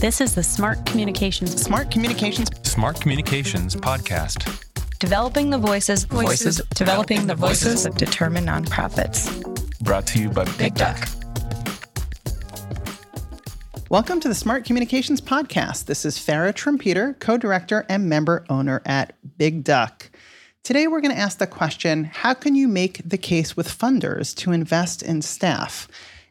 This is the Smart Communications Smart Communications Smart Communications Podcast. Developing the voices, Voices. developing the voices of determined nonprofits. Brought to you by Big Duck. Welcome to the Smart Communications Podcast. This is Farra Trompeter, co director and member owner at Big Duck. Today, we're going to ask the question How can you make the case with funders to invest in staff?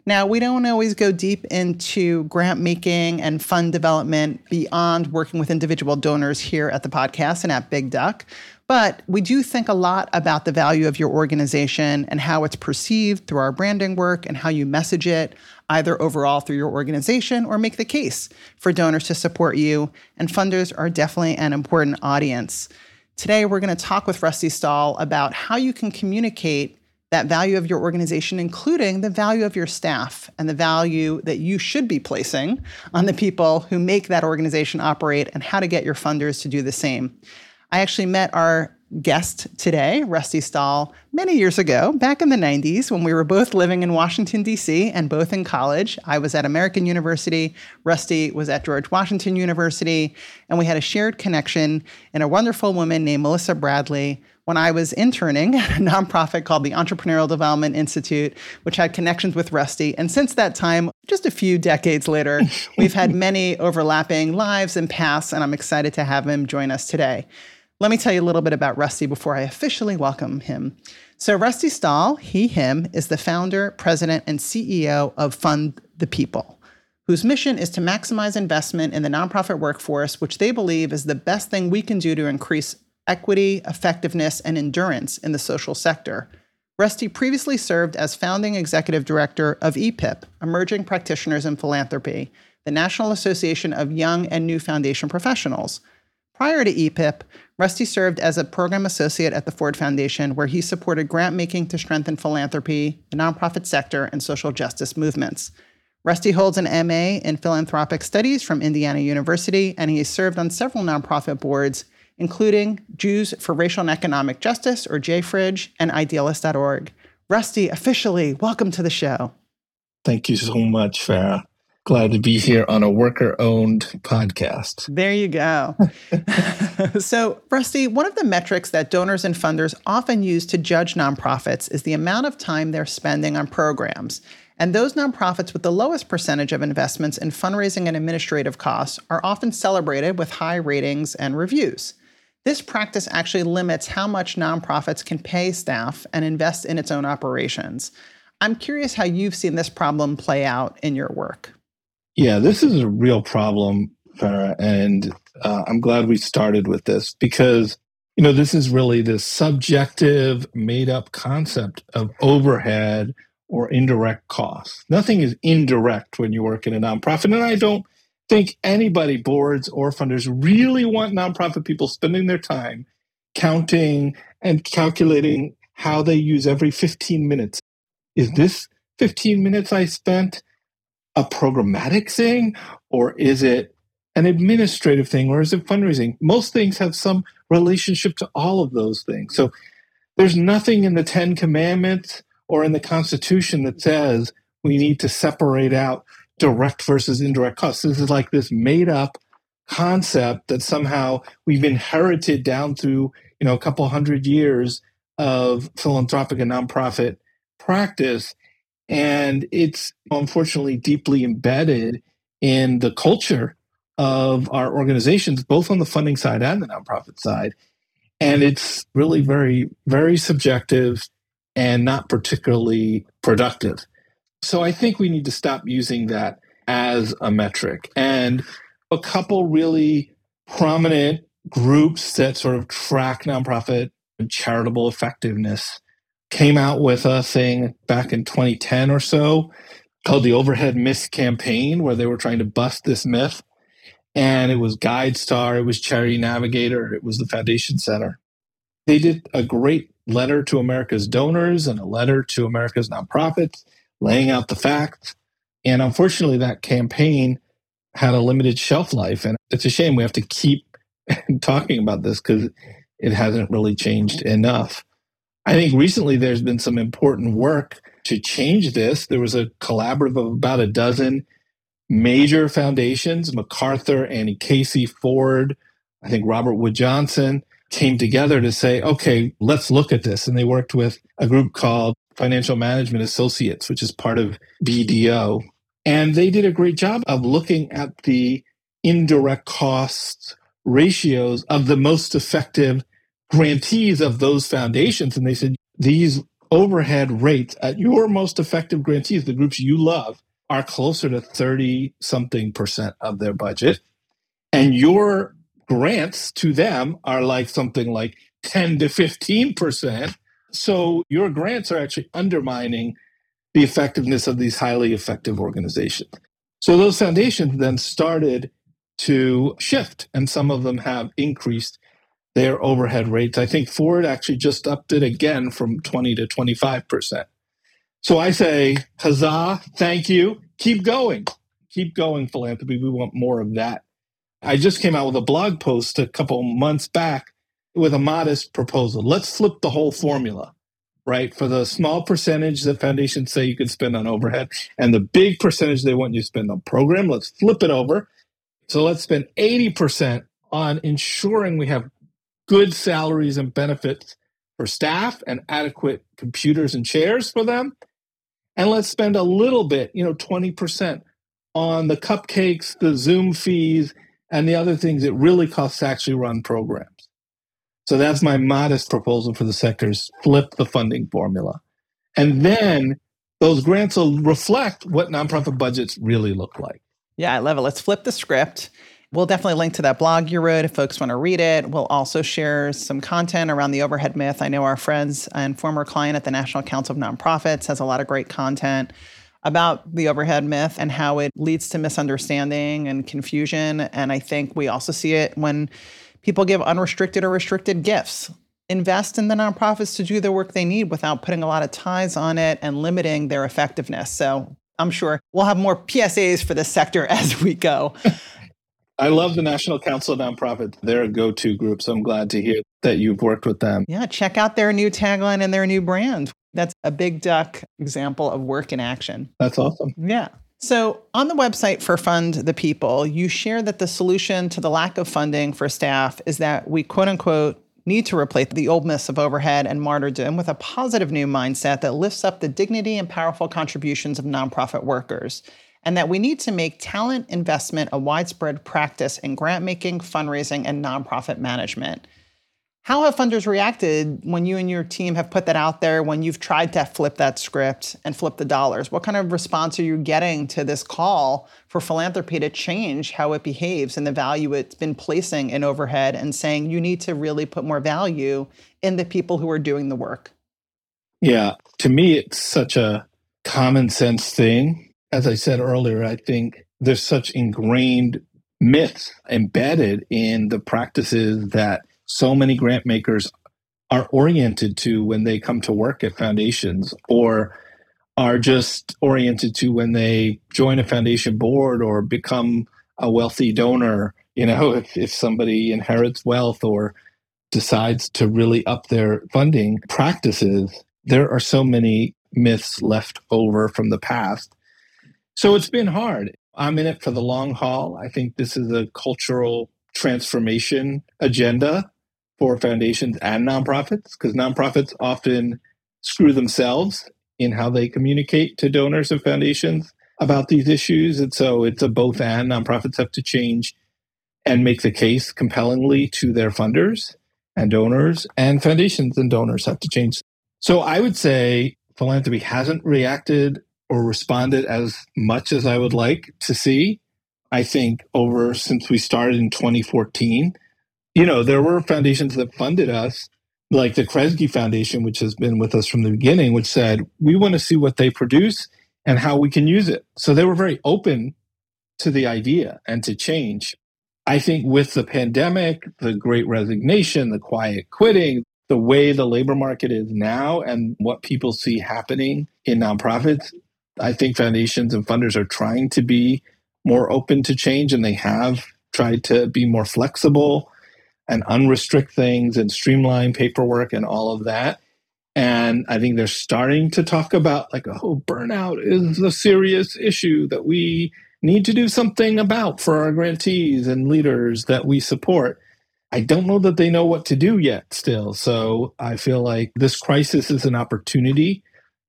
Now, we don't always go deep into grant making and fund development beyond working with individual donors here at the podcast and at Big Duck. But we do think a lot about the value of your organization and how it's perceived through our branding work and how you message it, either overall through your organization or make the case for donors to support you. And funders are definitely an important audience. Today, we're going to talk with Rusty Stahl about how you can communicate that value of your organization, including the value of your staff and the value that you should be placing on the people who make that organization operate and how to get your funders to do the same. I actually met our guest today, Rusty Stahl, many years ago, back in the 90s when we were both living in Washington, D.C., and both in college. I was at American University, Rusty was at George Washington University, and we had a shared connection in a wonderful woman named Melissa Bradley when I was interning at a nonprofit called the Entrepreneurial Development Institute, which had connections with Rusty. And since that time, just a few decades later, we've had many overlapping lives and paths, and I'm excited to have him join us today. Let me tell you a little bit about Rusty before I officially welcome him. So, Rusty Stahl, he, him, is the founder, president, and CEO of Fund the People, whose mission is to maximize investment in the nonprofit workforce, which they believe is the best thing we can do to increase equity, effectiveness, and endurance in the social sector. Rusty previously served as founding executive director of EPIP, Emerging Practitioners in Philanthropy, the National Association of Young and New Foundation Professionals. Prior to EPIP, Rusty served as a program associate at the Ford Foundation, where he supported grant making to strengthen philanthropy, the nonprofit sector, and social justice movements. Rusty holds an MA in philanthropic studies from Indiana University, and he has served on several nonprofit boards, including Jews for Racial and Economic Justice, or JFREJ, and Idealist.org. Rusty, officially, welcome to the show. Thank you so much, Farra. Glad to be here on a worker owned podcast. There you go. so, Rusty, one of the metrics that donors and funders often use to judge nonprofits is the amount of time they're spending on programs. And those nonprofits with the lowest percentage of investments in fundraising and administrative costs are often celebrated with high ratings and reviews. This practice actually limits how much nonprofits can pay staff and invest in its own operations. I'm curious how you've seen this problem play out in your work. Yeah, this is a real problem, Farra, and uh, I'm glad we started with this because you know this is really this subjective, made-up concept of overhead or indirect costs. Nothing is indirect when you work in a nonprofit, and I don't think anybody, boards or funders, really want nonprofit people spending their time counting and calculating how they use every 15 minutes. Is this 15 minutes I spent a programmatic thing or is it an administrative thing or is it fundraising? Most things have some relationship to all of those things. So there's nothing in the 10 commandments or in the constitution that says we need to separate out direct versus indirect costs. This is like this made up concept that somehow we've inherited down through, you know, a couple hundred years of philanthropic and nonprofit practice and it's unfortunately deeply embedded in the culture of our organizations, both on the funding side and the nonprofit side. And it's really very, very subjective and not particularly productive. So I think we need to stop using that as a metric. And a couple really prominent groups that sort of track nonprofit and charitable effectiveness came out with a thing back in 2010 or so called the Overhead Myth Campaign, where they were trying to bust this myth. And it was GuideStar, it was Charity Navigator, it was the Foundation Center. They did a great letter to America's donors and a letter to America's nonprofits, laying out the facts. And unfortunately, that campaign had a limited shelf life. And it's a shame we have to keep talking about this because it hasn't really changed enough. I think recently there's been some important work to change this. There was a collaborative of about a dozen major foundations, MacArthur, Annie Casey, Ford, I think Robert Wood Johnson, came together to say, okay, let's look at this. And they worked with a group called Financial Management Associates, which is part of BDO. And they did a great job of looking at the indirect costs ratios of the most effective grantees of those foundations. And they said, these overhead rates at your most effective grantees, the groups you love, are closer to 30 something percent of their budget. And your grants to them are like something like 10 to 15%. So your grants are actually undermining the effectiveness of these highly effective organizations. So those foundations then started to shift, and some of them have increased their overhead rates. I think Ford actually just upped it again from 20 to 25%. So I say, huzzah, thank you, keep going, keep going, philanthropy. We want more of that I just came out with a blog post a couple months back with a modest proposal. Let's flip the whole formula, right? For the small percentage that foundations say you can spend on overhead and the big percentage they want you to spend on program, let's flip it over. So let's spend 80% on ensuring we have good salaries and benefits for staff and adequate computers and chairs for them. And let's spend a little bit, you know, 20% on the cupcakes, the Zoom fees, and the other things it really costs to actually run programs. So that's my modest proposal for the sectors flip the funding formula. And then those grants will reflect what nonprofit budgets really look like. Yeah, I love it. Let's flip the script. We'll definitely link to that blog you wrote if folks want to read it. We'll also share some content around the overhead myth. I know our friends and former client at the National Council of Nonprofits has a lot of great content about the overhead myth and how it leads to misunderstanding and confusion. And I think we also see it when people give unrestricted or restricted gifts. Invest in the nonprofits to do the work they need without putting a lot of ties on it and limiting their effectiveness. So I'm sure we'll have more PSAs for this sector as we go. I love the National Council of Nonprofits. They're a go to group. So I'm glad to hear that you've worked with them. Yeah, check out their new tagline and their new brand. That's a big duck example of work in action. That's awesome. Yeah. So, on the website for Fund the People, you share that the solution to the lack of funding for staff is that we quote unquote need to replace the old myths of overhead and martyrdom with a positive new mindset that lifts up the dignity and powerful contributions of nonprofit workers and that we need to make talent investment a widespread practice in grant making, fundraising, and nonprofit management. How have funders reacted when you and your team have put that out there, when you've tried to flip that script and flip the dollars? What kind of response are you getting to this call for philanthropy to change how it behaves and the value it's been placing in overhead and saying you need to really put more value in the people who are doing the work? Yeah, to me, it's such a common sense thing as I said earlier, I think there's such ingrained myths embedded in the practices that so many grant makers are oriented to when they come to work at foundations or are just oriented to when they join a foundation board or become a wealthy donor. You know, if, if somebody inherits wealth or decides to really up their funding practices, there are so many myths left over from the past so it's been hard. I'm in it for the long haul. I think this is a cultural transformation agenda for foundations and nonprofits because nonprofits often screw themselves in how they communicate to donors and foundations about these issues. And so it's a both and. Nonprofits have to change and make the case compellingly to their funders and donors, and foundations and donors have to change. So I would say philanthropy hasn't reacted or responded as much as I would like to see. I think over since we started in 2014, you know, there were foundations that funded us, like the Kresge Foundation, which has been with us from the beginning, which said, we want to see what they produce and how we can use it. So they were very open to the idea and to change. I think with the pandemic, the great resignation, the quiet quitting, the way the labor market is now and what people see happening in nonprofits, I think foundations and funders are trying to be more open to change and they have tried to be more flexible and unrestrict things and streamline paperwork and all of that. And I think they're starting to talk about like, oh, burnout is a serious issue that we need to do something about for our grantees and leaders that we support. I don't know that they know what to do yet, still. So I feel like this crisis is an opportunity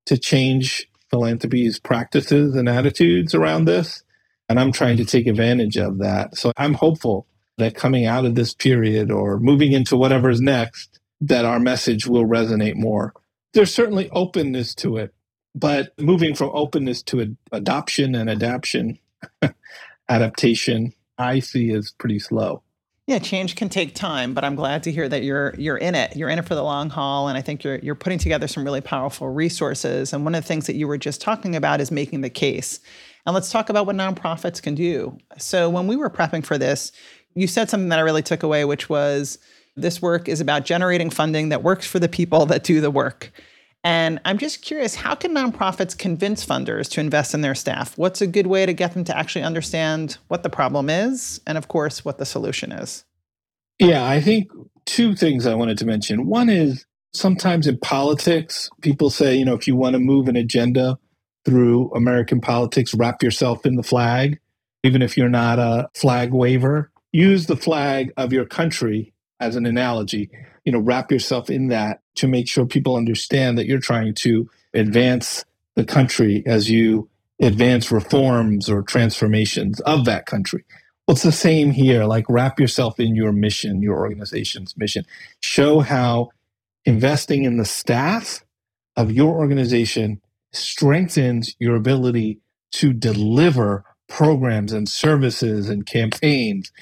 to change philanthropy's practices and attitudes around this. And I'm trying to take advantage of that. So I'm hopeful that coming out of this period or moving into whatever's next, that our message will resonate more. There's certainly openness to it, but moving from openness to ad- adoption and adaptation, adaptation, I see is pretty slow. Yeah, change can take time, but I'm glad to hear that you're you're in it. You're in it for the long haul, and I think you're you're putting together some really powerful resources. And one of the things that you were just talking about is making the case. And let's talk about what nonprofits can do. So when we were prepping for this, you said something that I really took away, which was this work is about generating funding that works for the people that do the work. And I'm just curious, how can nonprofits convince funders to invest in their staff? What's a good way to get them to actually understand what the problem is and, of course, what the solution is? Yeah, I think two things I wanted to mention. One is sometimes in politics, people say, you know, if you want to move an agenda through American politics, wrap yourself in the flag, even if you're not a flag waver. Use the flag of your country as an analogy. You know, wrap yourself in that to make sure people understand that you're trying to advance the country as you advance reforms or transformations of that country. Well, it's the same here. Like, wrap yourself in your mission, your organization's mission. Show how investing in the staff of your organization strengthens your ability to deliver programs and services and campaigns.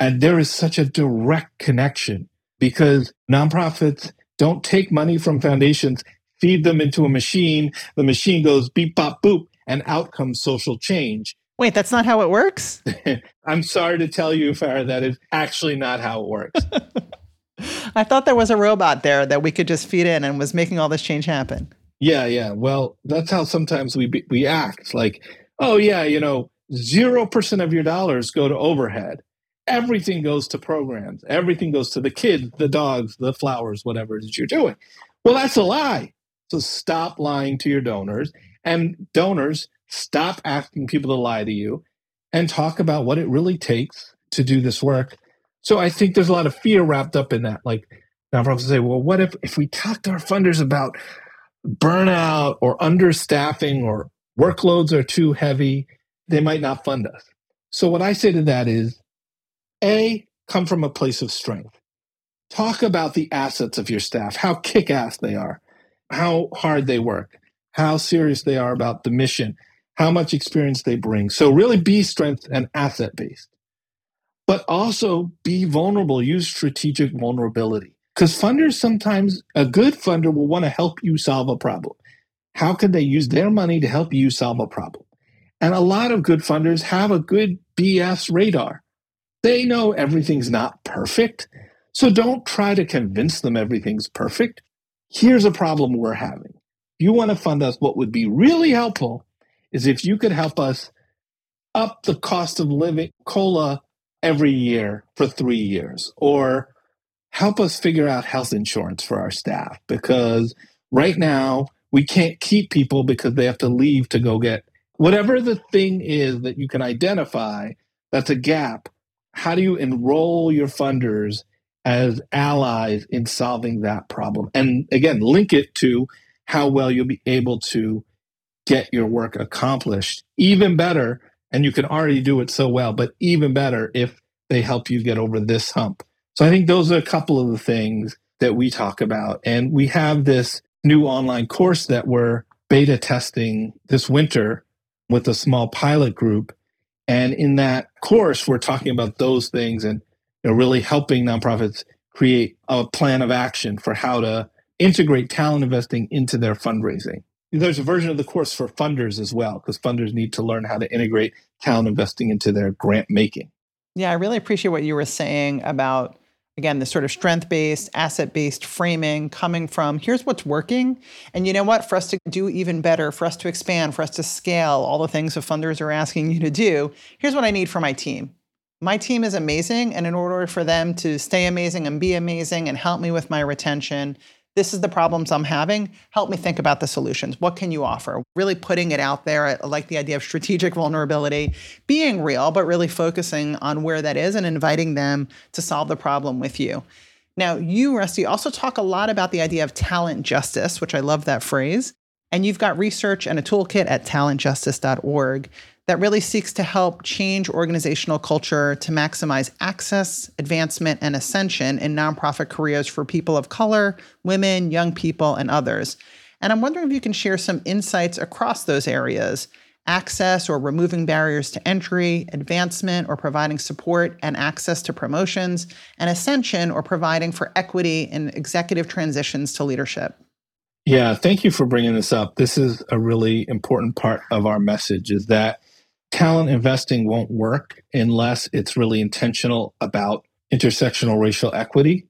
And there is such a direct connection because nonprofits don't take money from foundations, feed them into a machine. The machine goes beep, bop, boop, and out comes social change. Wait, that's not how it works? I'm sorry to tell you, Farra, that is actually not how it works. I thought there was a robot there that we could just feed in and was making all this change happen. Yeah, yeah. Well, that's how sometimes we be, we act. Like, oh yeah, you know, zero percent of your dollars go to overhead. Everything goes to programs. Everything goes to the kids, the dogs, the flowers, whatever it is you're doing. Well, that's a lie. So stop lying to your donors, and donors stop asking people to lie to you, and talk about what it really takes to do this work. So I think there's a lot of fear wrapped up in that. Like nonprofits say, well, what if if we talk to our funders about burnout or understaffing or workloads are too heavy, they might not fund us. So, what I say to that is A, come from a place of strength. Talk about the assets of your staff, how kick ass they are, how hard they work, how serious they are about the mission, how much experience they bring. So, really be strength and asset based, but also be vulnerable, use strategic vulnerability. Because funders sometimes, a good funder will want to help you solve a problem. How can they use their money to help you solve a problem? And a lot of good funders have a good BS radar. They know everything's not perfect. So don't try to convince them everything's perfect. Here's a problem we're having. If you want to fund us, what would be really helpful is if you could help us up the cost of living COLA every year for three years, or help us figure out health insurance for our staff because right now we can't keep people because they have to leave to go get whatever the thing is that you can identify that's a gap. How do you enroll your funders as allies in solving that problem? And again, link it to how well you'll be able to get your work accomplished. Even better, and you can already do it so well, but even better if they help you get over this hump so I think those are a couple of the things that we talk about. And we have this new online course that we're beta testing this winter with a small pilot group. And in that course, we're talking about those things and you know, really helping nonprofits create a plan of action for how to integrate talent investing into their fundraising. There's a version of the course for funders as well, because funders need to learn how to integrate talent investing into their grant making. Yeah, I really appreciate what you were saying about again, this sort of strength based, asset based framing coming from here's what's working. And you know what? For us to do even better, for us to expand, for us to scale all the things the funders are asking you to do, here's what I need for my team. My team is amazing. And in order for them to stay amazing and be amazing and help me with my retention, this is the problems I'm having. Help me think about the solutions. What can you offer? Really putting it out there. I like the idea of strategic vulnerability, being real, but really focusing on where that is and inviting them to solve the problem with you. Now, you, Rusty, also talk a lot about the idea of talent justice, which I love that phrase. And you've got research and a toolkit at talentjustice.org that really seeks to help change organizational culture to maximize access, advancement, and ascension in nonprofit careers for people of color, women, young people, and others. And I'm wondering if you can share some insights across those areas access or removing barriers to entry, advancement or providing support and access to promotions, and ascension or providing for equity in executive transitions to leadership. Yeah, thank you for bringing this up. This is a really important part of our message is that talent investing won't work unless it's really intentional about intersectional racial equity.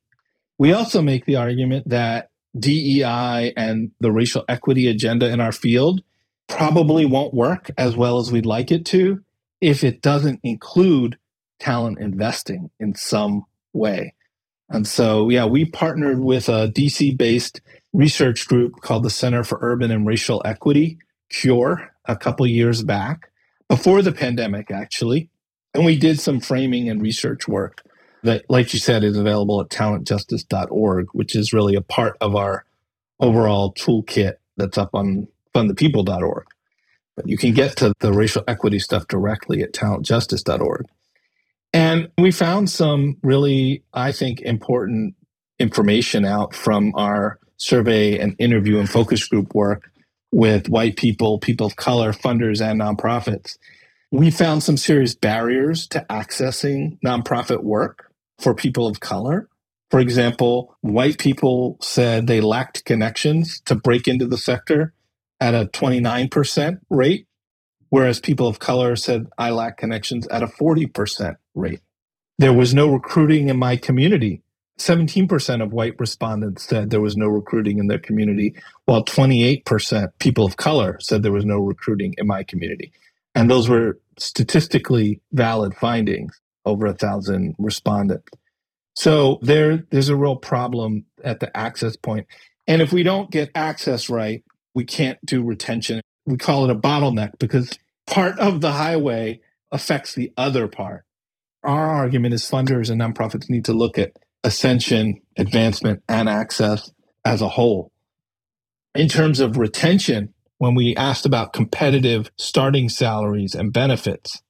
We also make the argument that DEI and the racial equity agenda in our field probably won't work as well as we'd like it to if it doesn't include talent investing in some way. And so, yeah, we partnered with a DC based research group called the Center for Urban and Racial Equity, CURE, a couple years back, before the pandemic, actually. And we did some framing and research work that, like you said, is available at talentjustice.org, which is really a part of our overall toolkit that's up on fundthepeople.org. But you can get to the racial equity stuff directly at talentjustice.org. And we found some really, I think, important information out from our survey and interview and focus group work with white people, people of color, funders, and nonprofits. We found some serious barriers to accessing nonprofit work for people of color. For example, white people said they lacked connections to break into the sector at a 29% rate, whereas people of color said I lack connections at a 40% rate. There was no recruiting in my community. 17% of white respondents said there was no recruiting in their community, while 28% people of color said there was no recruiting in my community. And those were statistically valid findings over a thousand respondents. So there, there's a real problem at the access point. And if we don't get access right, we can't do retention. We call it a bottleneck because part of the highway affects the other part. Our argument is funders and nonprofits need to look at ascension, advancement, and access as a whole. In terms of retention, when we asked about competitive starting salaries and benefits,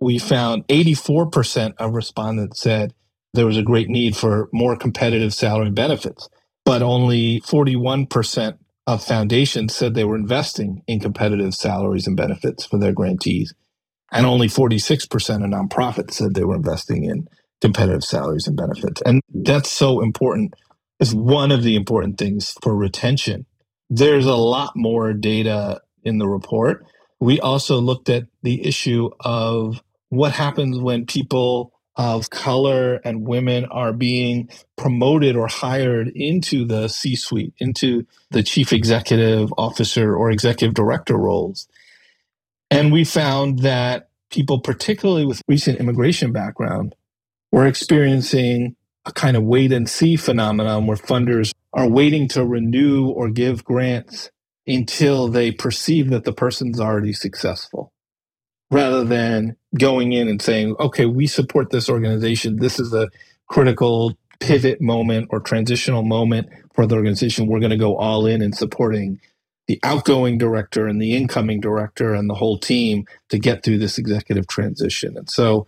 we found 84% of respondents said there was a great need for more competitive salary and benefits, but only 41% of foundations said they were investing in competitive salaries and benefits for their grantees. And only 46% of nonprofits said they were investing in competitive salaries and benefits. And that's so important. It's one of the important things for retention. There's a lot more data in the report. We also looked at the issue of what happens when people of color and women are being promoted or hired into the C suite, into the chief executive officer or executive director roles. And we found that people, particularly with recent immigration background, were experiencing a kind of wait and see phenomenon where funders are waiting to renew or give grants until they perceive that the person's already successful rather than going in and saying, okay, we support this organization. This is a critical pivot moment or transitional moment for the organization. We're going to go all in in supporting the outgoing director and the incoming director and the whole team to get through this executive transition. And so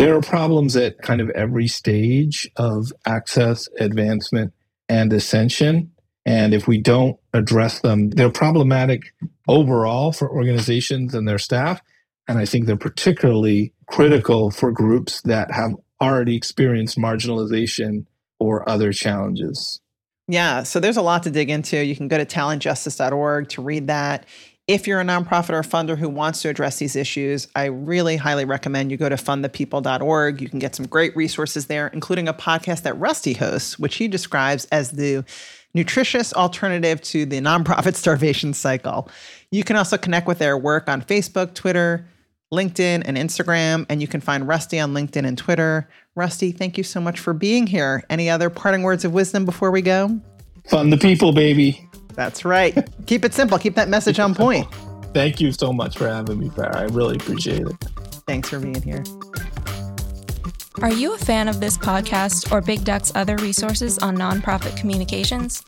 there are problems at kind of every stage of access, advancement, and ascension. And if we don't address them, they're problematic overall for organizations and their staff. And I think they're particularly critical for groups that have already experienced marginalization or other challenges. Yeah, so there's a lot to dig into. You can go to talentjustice.org to read that. If you're a nonprofit or funder who wants to address these issues, I really highly recommend you go to fundthepeople.org. You can get some great resources there, including a podcast that Rusty hosts, which he describes as the nutritious alternative to the nonprofit starvation cycle. You can also connect with their work on Facebook, Twitter, LinkedIn, and Instagram, and you can find Rusty on LinkedIn and Twitter. Rusty, thank you so much for being here. Any other parting words of wisdom before we go? Fund the people, baby. That's right. keep it simple. Keep that message on point. Thank you so much for having me, Farra. I really appreciate it. Thanks for being here. Are you a fan of this podcast or Big Duck's other resources on nonprofit communications?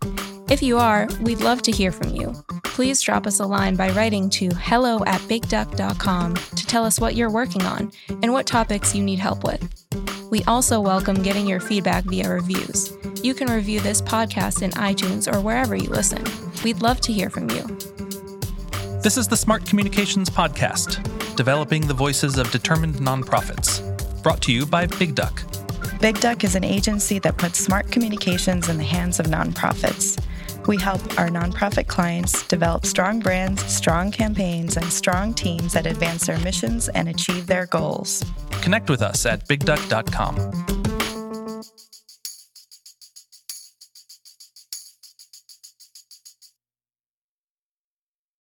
If you are, we'd love to hear from you. Please drop us a line by writing to hello at bigduck.com to tell us what you're working on and what topics you need help with. We also welcome getting your feedback via reviews. You can review this podcast in iTunes or wherever you listen. We'd love to hear from you. This is the Smart Communications Podcast, developing the voices of determined nonprofits. Brought to you by Big Duck. Big Duck is an agency that puts smart communications in the hands of nonprofits. We help our nonprofit clients develop strong brands, strong campaigns, and strong teams that advance their missions and achieve their goals. Connect with us at bigduck.com.